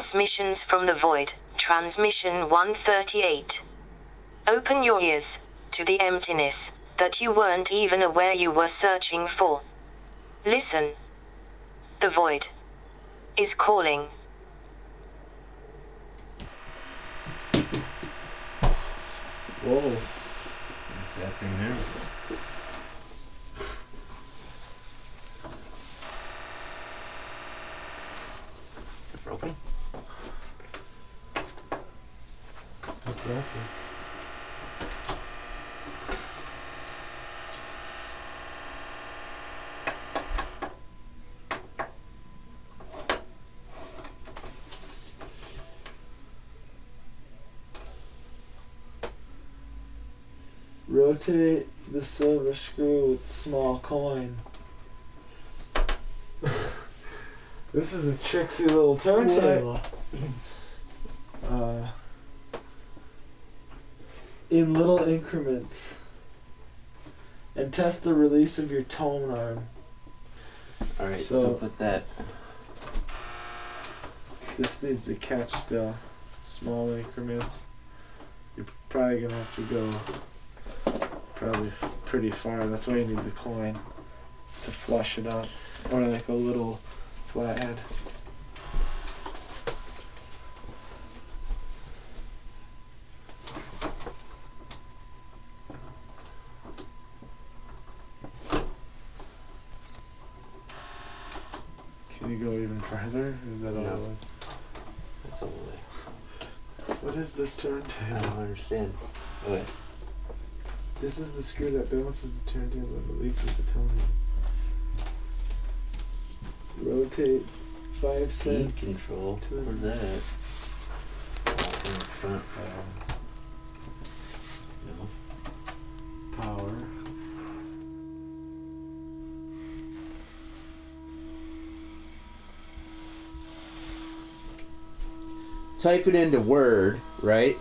Transmissions from the Void, Transmission 138. Open your ears to the emptiness that you weren't even aware you were searching for. Listen. The void is calling. Whoa. What's happening there? Is it broken? What's that? Rotate the silver screw with small coin. this is a tricksy little turntable. Uh, in little increments. And test the release of your tone arm. Alright, so, So- put that. This needs to catch still. Small increments. You're probably gonna have to go probably pretty far. That's why you need the coin to flush it out. Or like a little flathead. Can you go even further? Is that all? No. the way? That's all the way. What is this turn to? I don't understand. Oh, okay. This is the screw that balances the turntable and releases the tone. Rotate five Speed cents. control. to the- Where's that? In the front power. No. Power. Type it into Word, right?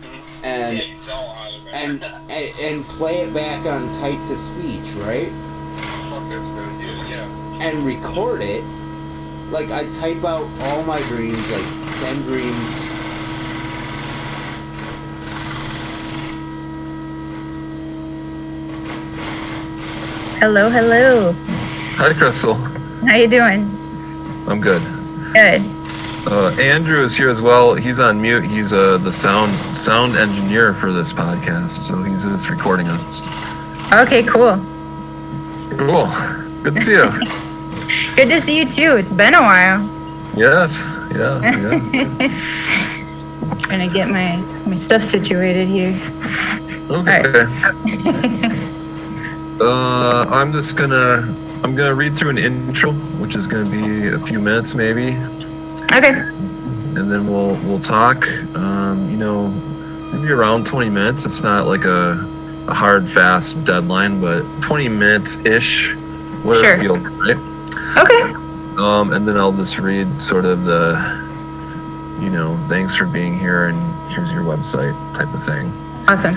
Mm-hmm. And and and, and play it back on type to speech, right? And record it. Like I type out all my dreams, like ten dreams. Hello, hello. Hi, Crystal. How you doing? I'm good. Good. Uh, Andrew is here as well. He's on mute. He's uh, the sound sound engineer for this podcast, so he's just recording us. Okay, cool. Cool. Good to see you. Good to see you too. It's been a while. yes. Yeah. Yeah. Trying to get my my stuff situated here. Okay. Uh, I'm just gonna I'm gonna read through an intro, which is gonna be a few minutes maybe, Okay. and then we'll we'll talk. Um, you know, maybe around 20 minutes. It's not like a a hard fast deadline, but 20 minutes ish. Sure. feels right. Okay. Um, and then I'll just read sort of the, you know, thanks for being here and here's your website type of thing. Awesome.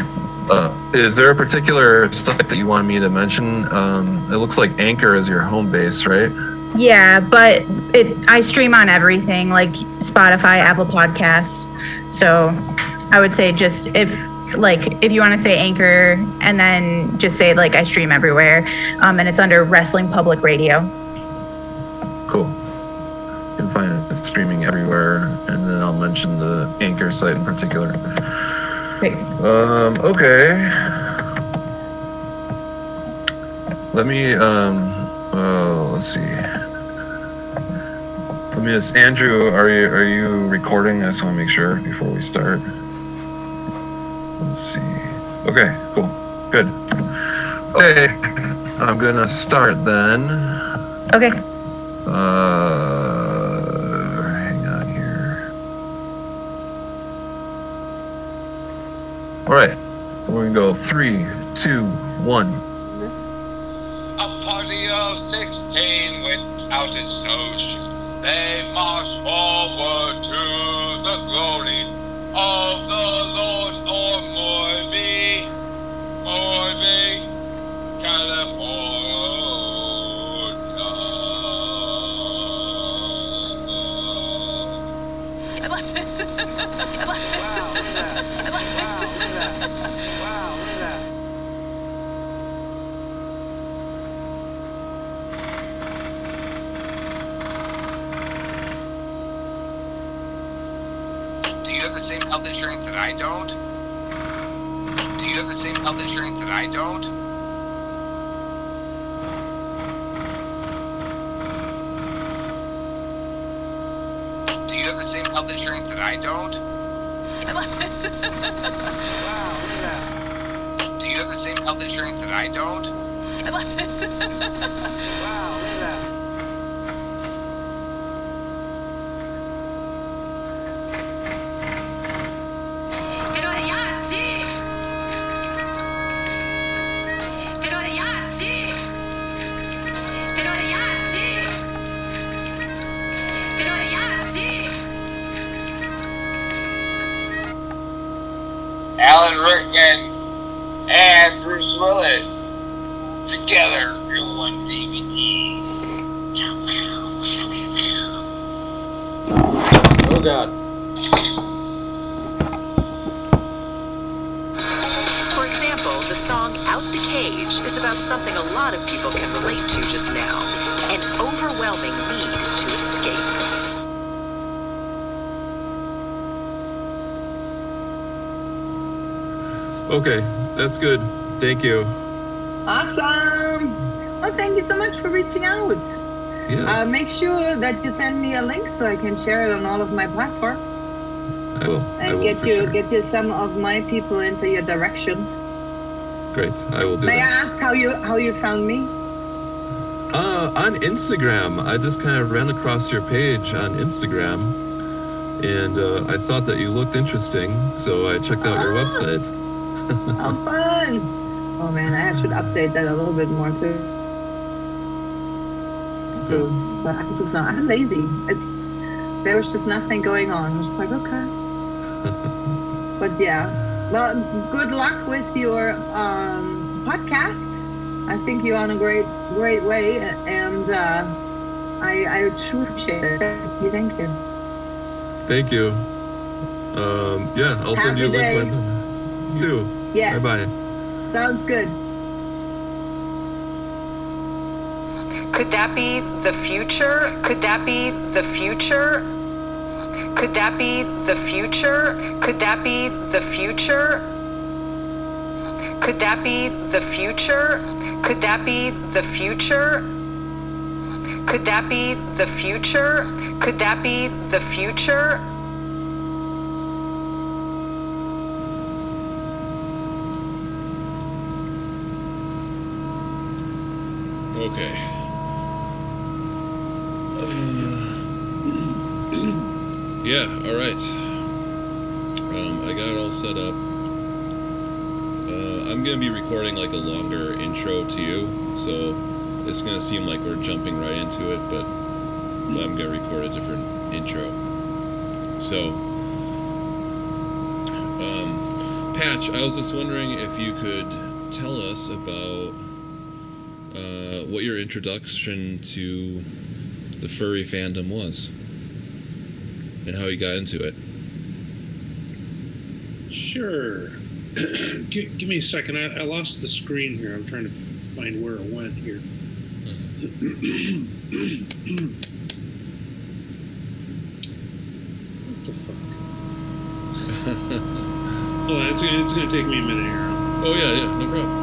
Uh, is there a particular site that you want me to mention? Um, it looks like Anchor is your home base, right? Yeah, but it I stream on everything like Spotify, Apple Podcasts. So I would say just if like if you want to say Anchor and then just say like I stream everywhere, um, and it's under Wrestling Public Radio. Cool. You can find it streaming everywhere, and then I'll mention the Anchor site in particular. Great. Um, okay. Let me, um, uh, let's see. Miss Andrew, are you are you recording? I just want to make sure before we start. Let's see. Okay, cool, good. Okay, I'm gonna start then. Okay. Uh, hang on here. All right, we're gonna go three, two, one. A party of sixteen went out in snowshoes. They march forward to the glory of the I don't? Do you have the same health insurance that I don't? Do you have the same health insurance that I don't? I love it. Wow, that. Do you have the same health insurance that I don't? I love it. Wow, Okay, that's good. Thank you. Awesome! Well, thank you so much for reaching out. Yes, Uh, make sure that you send me a link so I can share it on all of my platforms I will. I and will get you sure. get you some of my people into your direction. Great. I will do that. May I ask how you how you found me? Uh, on Instagram, I just kind of ran across your page on Instagram, and uh, I thought that you looked interesting, so I checked out your Ah. website. How fun! Oh man, I should update that a little bit more too. So, but I just not. I'm lazy. It's there was just nothing going on. I was just like, okay. but yeah, well, good luck with your um, podcast. I think you're on a great, great way, and uh, I, I truly appreciate it. Thank you, thank you. Thank you. Um, yeah, I'll send you a link. When... You too. Yeah, Bye bye. sounds good. Could that be the future? Could that be the future? Could that be the future? Could that be the future? Could that be the future? Could that be the future? Could that be the future? Could that be the future? Okay. Uh, yeah, alright. Um, I got it all set up. Uh, I'm gonna be recording like a longer intro to you, so it's gonna seem like we're jumping right into it, but I'm gonna record a different intro. So, um, Patch, I was just wondering if you could tell us about uh, what your introduction to the furry fandom was and how you got into it. Sure. give, give me a second. I, I lost the screen here. I'm trying to find where it went here. what the fuck? Oh, it's, gonna- it's going to take me a minute here. oh yeah, yeah, no problem.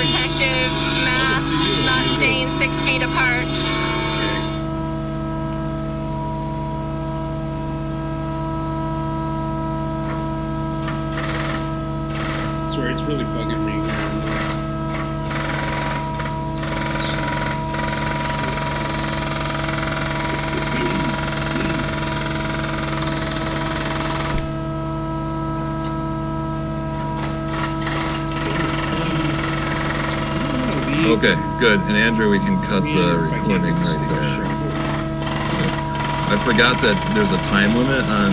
protective masks, not staying six feet apart. Good. And Andrew, we can cut the recording right there. I forgot that there's a time limit on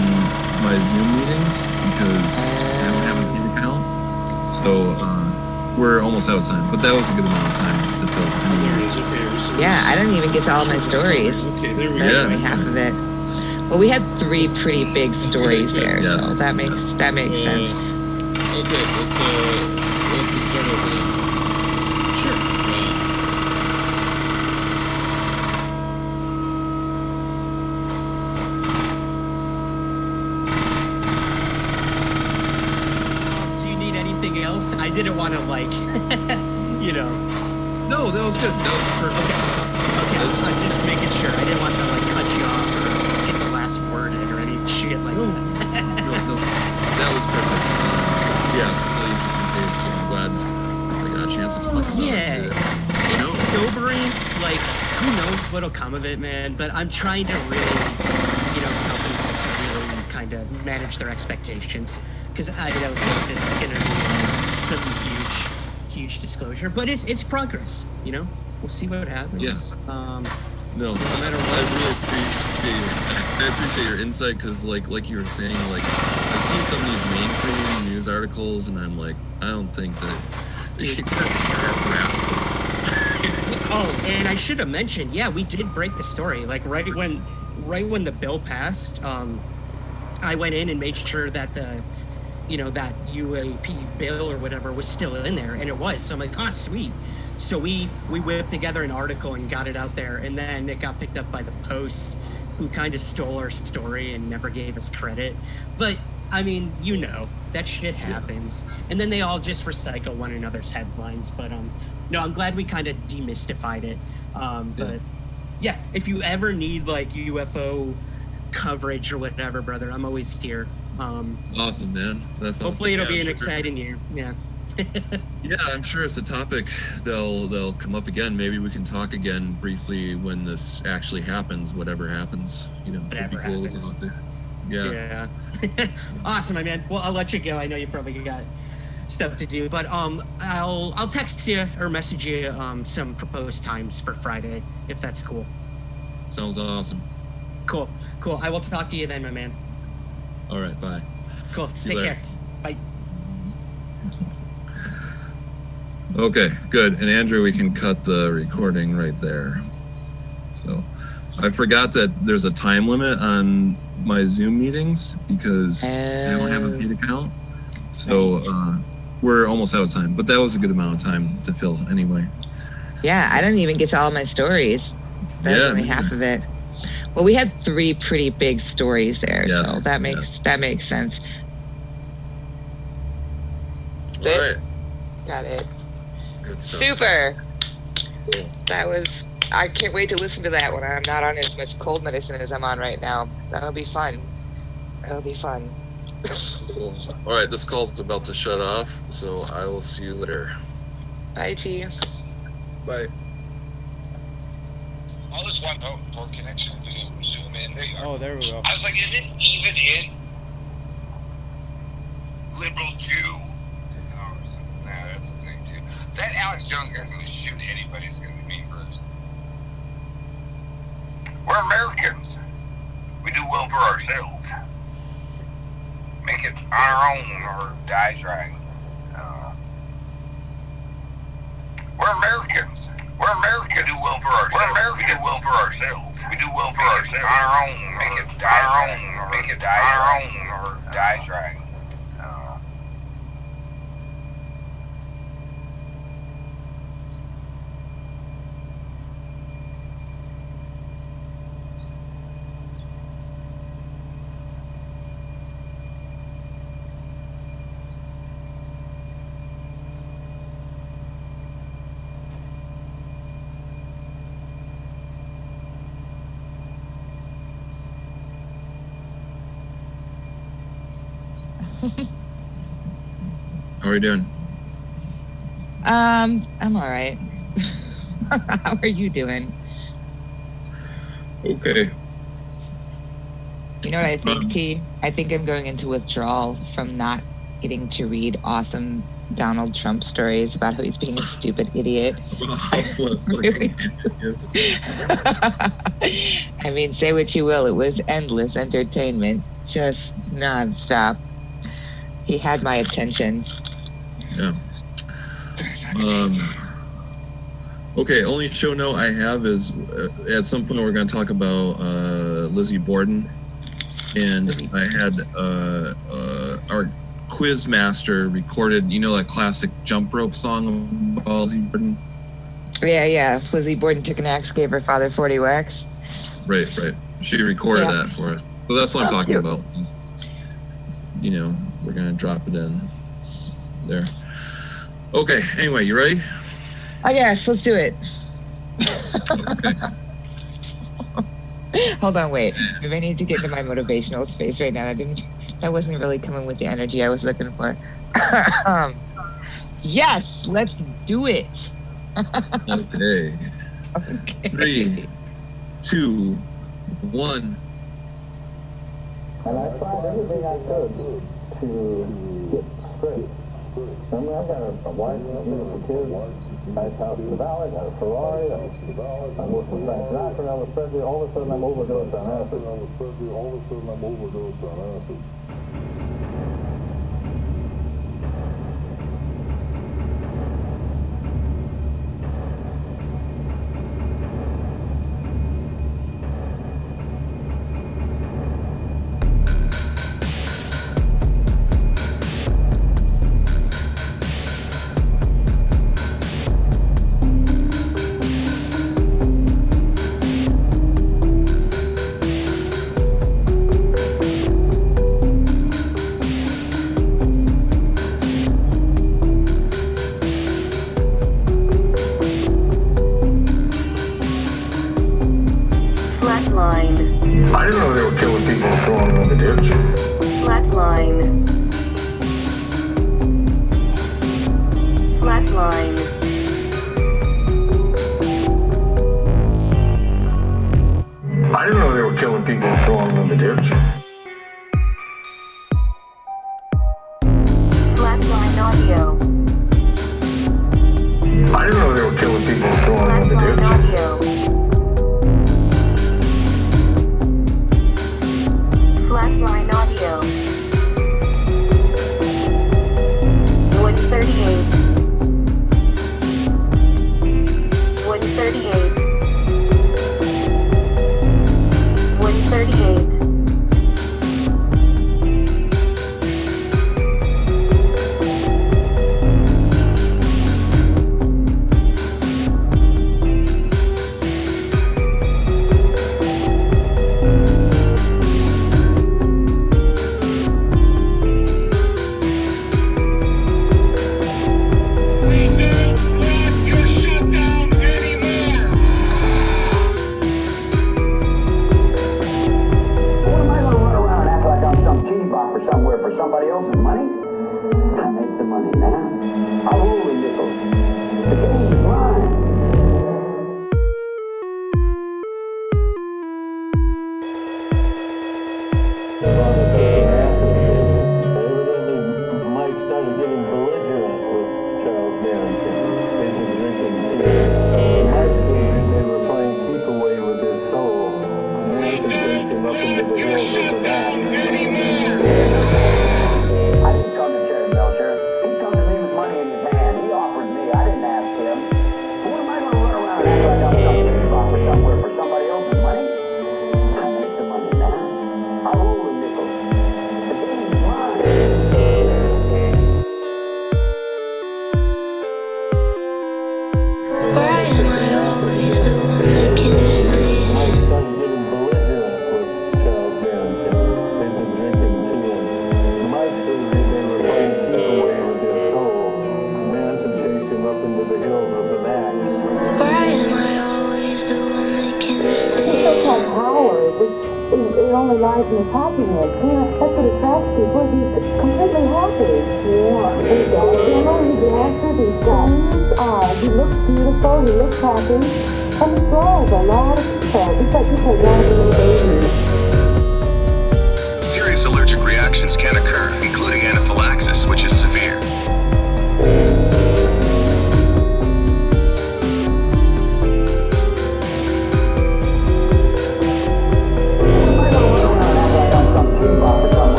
my Zoom meetings because I don't have a paid account. So uh, we're almost out of time, but that was a good amount of time to fill. Anyway. Yeah, I don't even get to all my stories. Okay, there we That's go. only half of it. Well, we had three pretty big stories there, Yes. so that makes that makes sense. Okay, let's uh, let's just start opening. Anything else? I didn't want to like, you know. No, that was good. That was perfect. Okay, I'm just making sure. I didn't want to like cut you off or get the last word in or any shit like that. No, no, that was perfect. Yes, really interesting case. I'm glad I got a chance to talk about Yeah, it. You know? it's sobering. Like, who knows what'll come of it, man? But I'm trying to really, you know, tell people to really kind of manage their expectations because I don't think this is gonna be some huge, huge disclosure. But it's it's progress. You know, we'll see what happens. Yes. Um, No, no matter what, I really appreciate your, I appreciate your insight because, like, like you were saying, like I've seen some of these mainstream news articles, and I'm like, I don't think that Oh, and I should have mentioned, yeah, we did break the story. Like right when, right when the bill passed, um, I went in and made sure that the, you know, that UAP bill or whatever was still in there, and it was. So I'm like, oh, sweet. So we we whipped together an article and got it out there, and then it got picked up by the Post, who kind of stole our story and never gave us credit. But I mean, you know, that shit happens. And then they all just recycle one another's headlines. But um, no, I'm glad we kind of demystified it. Um, Yeah. but yeah, if you ever need like UFO coverage or whatever, brother, I'm always here. Um, Awesome, man. That's hopefully awesome. it'll Yeah, be I'm an sure- exciting year. Yeah. Yeah, I'm sure it's a topic they'll they'll come up again. Maybe we can talk again briefly when this actually happens, whatever happens. You know, Whatever cool happens. Yeah. Yeah. awesome, my man. Well, I'll let you go. I know you probably got stuff to do, but um, I'll I'll text you or message you um some proposed times for Friday if that's cool. Sounds awesome. Cool, cool. I will talk to you then, my man. All right, bye. Cool. See Take later. care. Bye. Okay, good. And Andrew, we can cut the recording right there. So I forgot that there's a time limit on my Zoom meetings because I don't have a paid account. So uh, we're almost out of time, but that was a good amount of time to fill anyway. Yeah, I don't even get to all my stories. That's Yeah, only half of it. Well, we had three pretty big stories there, so that makes that makes sense. All right. Got it. Good stuff. Super. That was. I can't wait to listen to that when I'm not on as much cold medicine as I'm on right now. That'll be fun. That'll be fun. Cool. All right, this call's about to shut off, so I will see you later. Bye, T. Bye. All this one oh, poor connection in. There you are. Oh, there we go. I was like, is it even in? Liberal Jew. Oh, nah, that's the thing too. That Alex Jones guy's gonna shoot anybody who's gonna be me first. We're Americans. We do well for ourselves. Make it on our own or die trying. Uh, we're Americans. We're Americans. We do well for ourselves. We're Americans. We do well for ourselves. We do well for ourselves. Our own. Make it die our own. Make it die our own or die trying. Uh, How are you doing? Um, I'm all right. How are you doing? Okay. You know what I Um, think, T? I think I'm going into withdrawal from not getting to read awesome Donald Trump stories about how he's being a stupid idiot. really. I mean, say what you will, it was endless entertainment, just nonstop. He had my attention. Yeah. Um, okay, only show note I have is uh, at some point we're going to talk about uh, Lizzie Borden. And I had uh, uh, our quiz master recorded, you know, that classic jump rope song of Lizzie Borden? Yeah, yeah. Lizzie Borden took an axe, gave her father 40 whacks. Right, right. She recorded Yeah. that for us. So that's what I'm talking about. You know, we're going to drop it in there. Okay, anyway, you ready? I guess, let's do it. Hold on, wait. I need to get into my motivational space right now. I didn't. That wasn't really coming with the energy I was looking for. um, yes, let's do it. Okay. okay. Three, two, one. And I tried everything I could to get straight. I mean, I've got a, a wife, beautiful kids, nice house in the valley, got a Ferrari, I, I work with Frank Sinatra and Elvis Presley. All of a sudden, I'm overdosed on acid. All of a sudden, I'm overdosed on acid.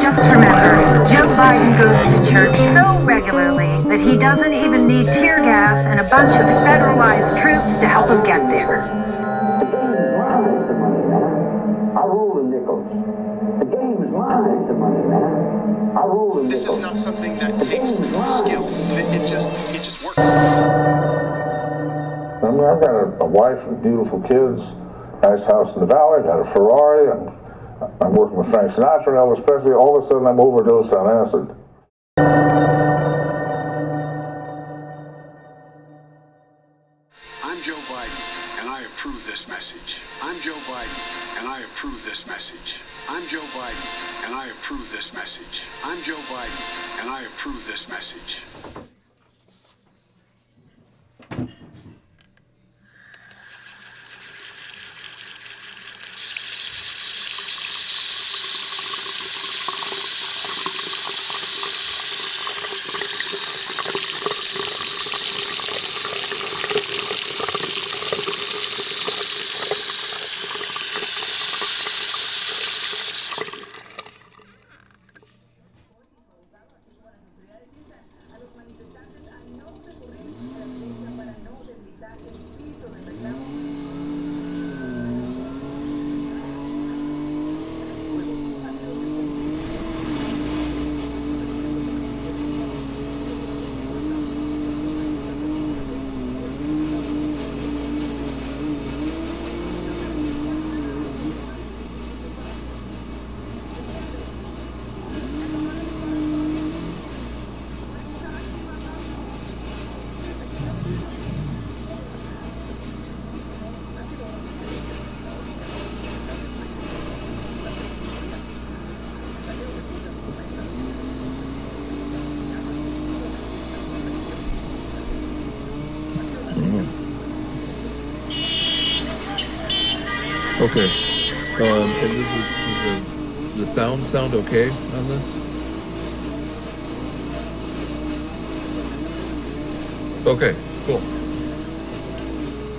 Just remember, Joe Biden goes to church so regularly that he doesn't even need tear gas and a bunch of federalized troops to help him get there. I rule the nickels. The game mine. The money, man. I rule the This is not something that takes skill. It, just it just I've got a, a wife and beautiful kids, nice house in the valley, got a Ferrari, and I'm working with Frank Sinatra and Elvis Presley. All of a sudden, I'm overdosed on acid. I'm Joe Biden, and I approve this message. I'm Joe Biden, and I approve this message. I'm Joe Biden, and I approve this message. I'm Joe Biden, and I approve this message. Okay. Um, and this is, the sound sound okay on this? Okay, cool.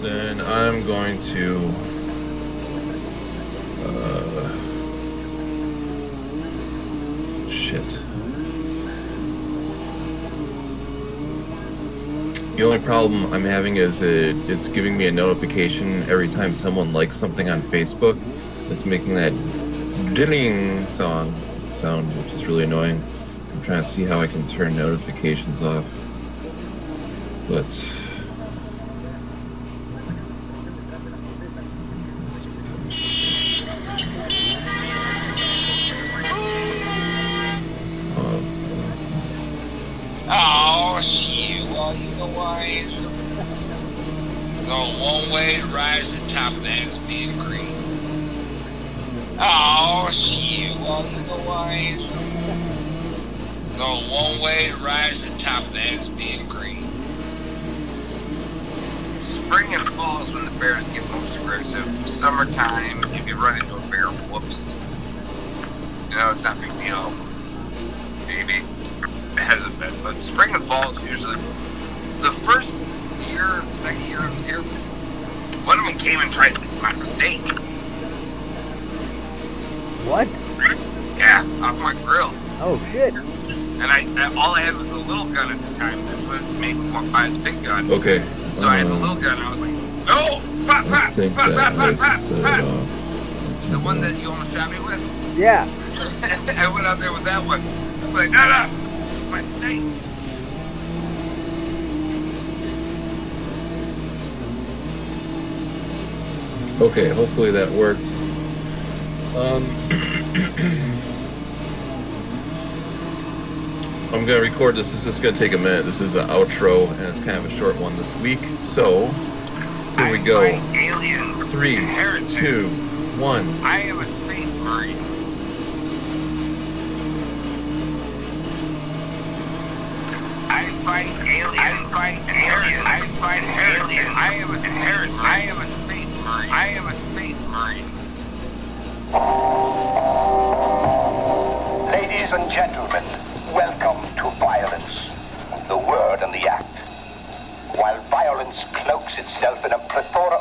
Then I'm going to. Uh, shit. The only problem I'm having is it, it's giving me a notification every time someone likes something on Facebook. It's making that ding song sound, which is really annoying. I'm trying to see how I can turn notifications off. But Oh, shit. Well, you know wise. Going one way to rise to the top of that is being green. Oh, shit, well, you know wise. Going one way to rise to the top of that is being green. Spring and fall is when the bears get most aggressive. Summertime, if you run into a bear, whoops. You know, it's not a big deal. Maybe. It hasn't been. But spring and fall is usually the first year, the second year I was here, one of them came and tried to eat my steak. What? Yeah, off my grill. Oh shit. And I, I all I had was a little gun at the time. That's what made me want to buy the big gun. Okay. So I had the um, little gun. I was like, no, pop, I pop, pop, pop, pop, pop, pop. off. The one that you almost shot me with. Yeah. I went out there with that one. I was like, no, no, my steak. Okay, hopefully that worked. Um, I'm gonna record this. This is gonna take a minute. This is an outro, and it's kind of a short one this week. So here we go. Aliens. Three, two, one. I am a space marine. I fight aliens. I fight aliens. I fight aliens. I am a inheritance. I am a space marine. I am a space marine. Ladies and gentlemen, welcome to violence. The word and the act. While violence cloaks itself in a plethora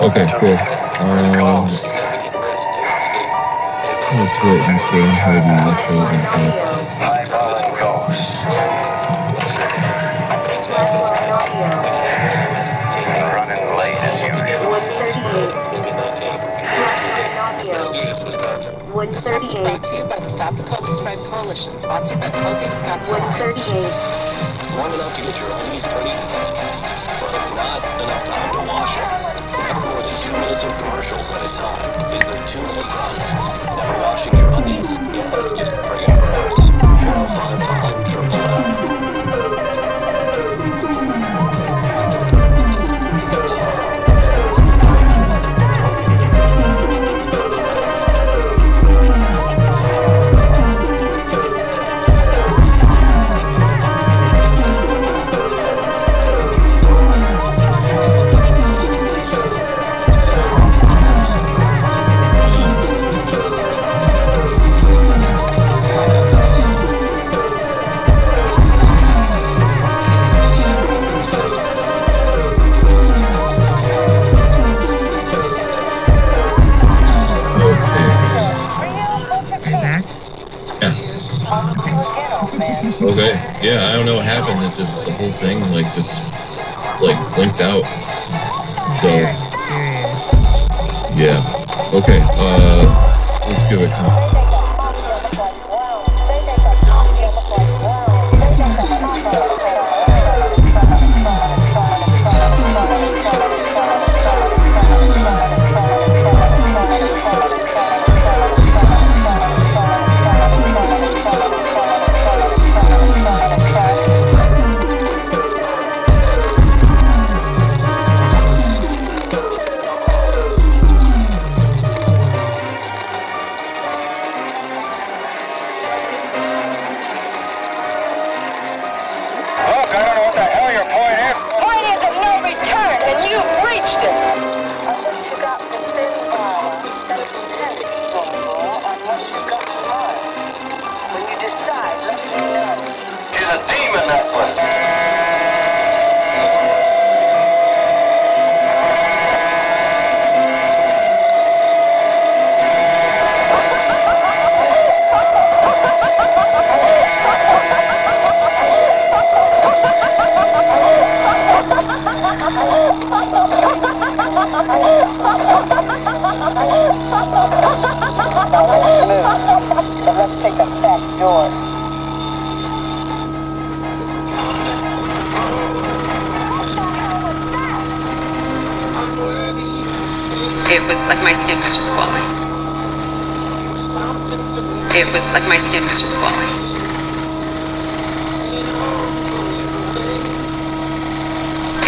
Okay, cool. Um, let's wait and show maybe the show and Highballing ghosts. Running late as usual. 138. Wood 38. Brought to you by the Stop the COVID Spread Coalition, sponsored by Colgate Wisconsin. Wood 38. Warm enough to get your undies dirty, but not enough time to wash them. Just the whole thing like just like blinked out. So yeah. Okay. Uh,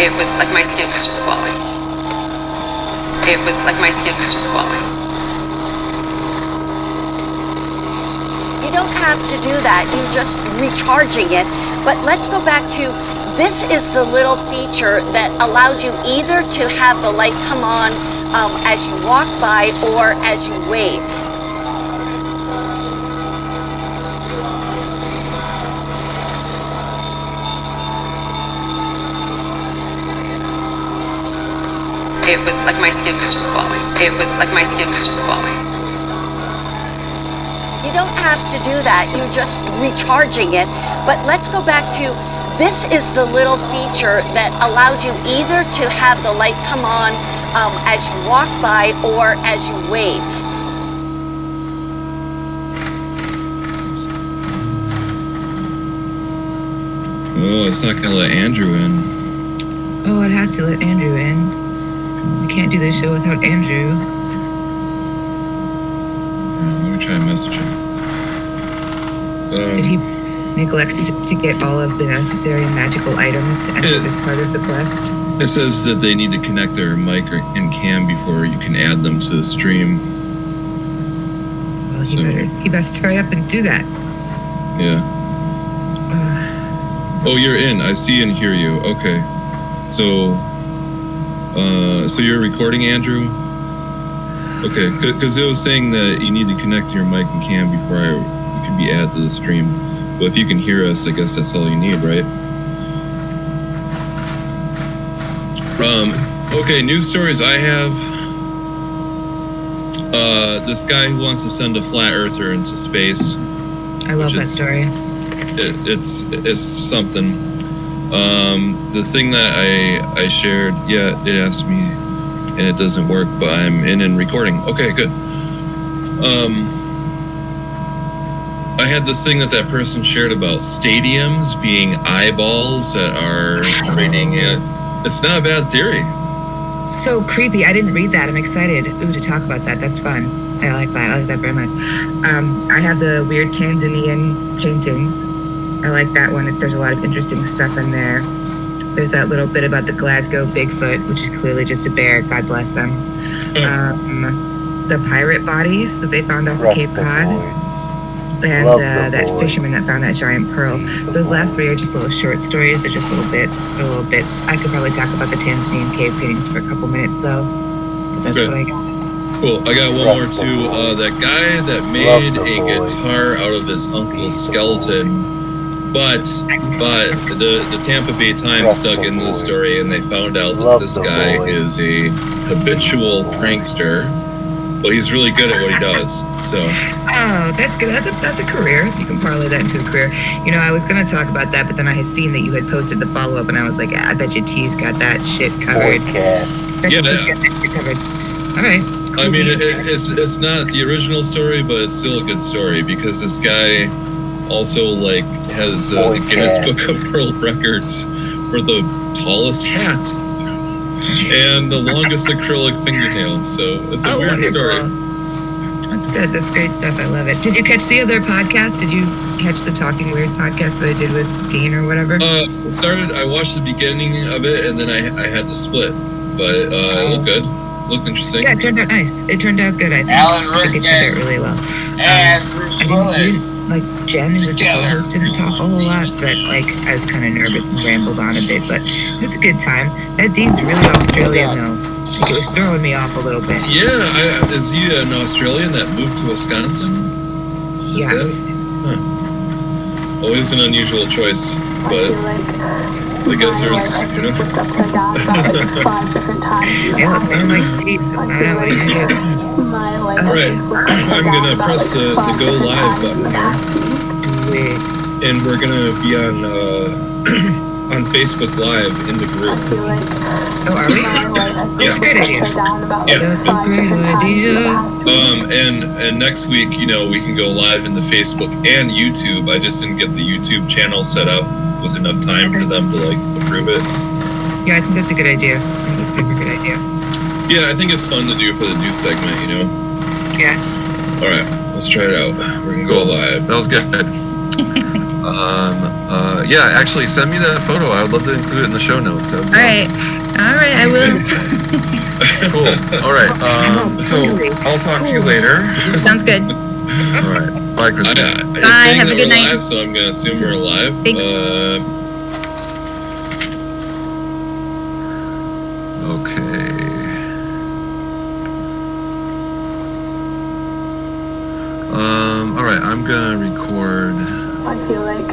It was like my skin was just glowing. It was like my skin was just glowing. You don't have to do that. You're just recharging it. But let's go back to this is the little feature that allows you either to have the light come on um, as you walk by or as you wave. It was like my skin was just glowing. It was like my skin was just glowing. You don't have to do that. You're just recharging it. But let's go back to this is the little feature that allows you either to have the light come on um, as you walk by or as you wave. Oh, it's not gonna let Andrew in. Oh, it has to let Andrew in. We can't do this show without Andrew. Let me try and message him. Um, Did he neglect to- get all of the necessary magical items to enter the part of the quest? It says that they need to connect their mic or- and cam before you can add them to the stream. Well, he better he best hurry up and do that. Yeah. Oh, you're in. I see and hear you. Okay. So, uh, so you're recording, Andrew? Okay, because it was saying that you need to connect your mic and cam before I, you could be added to the stream. But if you can hear us, I guess that's all you need, right? Um, okay, news stories I have. Uh, this guy who wants to send a flat earther into space. I love that is- story. It, it's it's something. Um, the thing that I I shared, yeah, it asked me, and it doesn't work, but I'm in and recording. Okay, good. Um, I had this thing that that person shared about stadiums being eyeballs that are it. It's not a bad theory. So creepy. I didn't read that. I'm excited ooh, to talk about that. That's fun. I like that. I like that very much. Um, I have the weird Tanzanian paintings. I like that one. There's a lot of interesting stuff in there. There's that little bit about the Glasgow Bigfoot, which is clearly just a bear. God bless them. Um, the pirate bodies that they found off Rest Cape the Cod. And uh, that void. fisherman that found that giant pearl. Those last three are just little short stories. They're just little bits. They're little bits. I could probably talk about the Tanzanian cave paintings for a couple minutes, though. But that's Okay. what I got. Cool. I got one more Rest of too. Uh, that guy that made a boy. guitar out of his uncle's skeleton, but but the the Tampa Bay Times Rest dug the into the boy. story and they found out that this the guy boy. is a habitual prankster. But he's really good at what he does. So Oh, that's good. That's a that's a career. You can parlay that into a career. You know, I was gonna talk about that, but then I had seen that you had posted the follow up, and I was like, I bet you T's got that shit covered. Podcast. Bet Yeah, you T's yeah. got that shit covered. All right. I mean, it, it's it's not the original story, but it's still a good story because this guy also like has uh, the Guinness Book of World Records for the tallest hat and the longest acrylic fingernails. So it's a Oh, weird story. That's good. That's great stuff. I love it. Did you catch the other podcast? Did you catch the Talking Weird podcast that I did with Dean or whatever? Uh, it started. I watched the beginning of it, and then I I had to split, but uh, it looked good. Looked interesting. yeah, it turned out nice. It turned out good. I think. Alan I think it turned out Rickman. really well. And Um, Bruce I didn't, we Willis. Didn't, like Jen, who was the co-host, didn't talk a whole lot, but like I was kind of nervous and rambled on a bit. But it was a good time. That Dean's really Australian though. Like it was throwing me off a little bit. Yeah, I, is he an Australian that moved to Wisconsin? Is Yes. that- huh. Always an unusual choice, but I guess there's, you know. Yeah, look, man likes Dean. so I don't know what you do. All right, I'm gonna press the, the go live button here, and we're gonna be on uh, on Facebook Live in the group. Oh, are we? Yeah. That's a great idea. Yeah. That's a great idea. Um, and and next week, you know, we can go live in the Facebook and YouTube. I just didn't get the YouTube channel set up with enough time for them to like approve it. Yeah, I think that's a good idea. I think that's a super good idea. Yeah, I think it's fun to do for the news segment. You know. Yeah. All right, let's try it out. We're gonna go live. That was good. um, uh, yeah, actually, send me that photo. I would love to include it in the show notes. That would be All right. All right, I will. cool. All right. Um, so I'll talk to you later. Sounds good. All right. Bye, Christine. I, it's Bye, have a good we're night. Live, so I'm gonna assume we're alive. Thanks. Uh, Okay. I'm gonna record. I feel like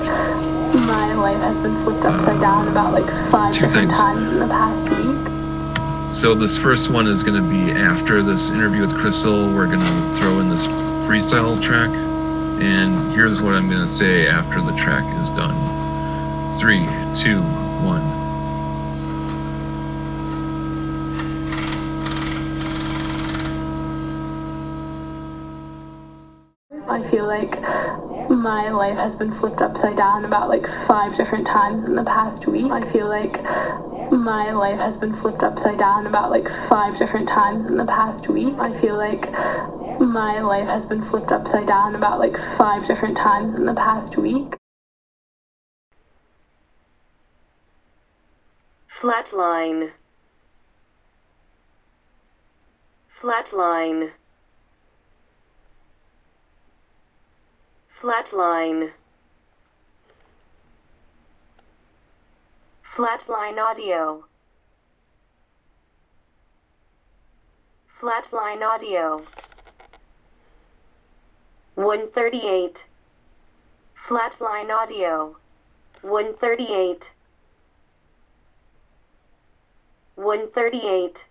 my life has been flipped upside uh, down about like five different things. times in the past week. So this first one is gonna be after this interview with Crystal. We're gonna throw in this freestyle track, and here's what I'm gonna say after the track is done. Three, two, one. My life has been flipped upside down about like five different times in the past week. I feel like my life has been flipped upside down about like five different times in the past week. I feel like my life has been flipped upside down about like five different times in the past week. Flatline. Flatline. Flatline. Flatline audio. Flatline audio. 138. Flatline audio. 138. 138.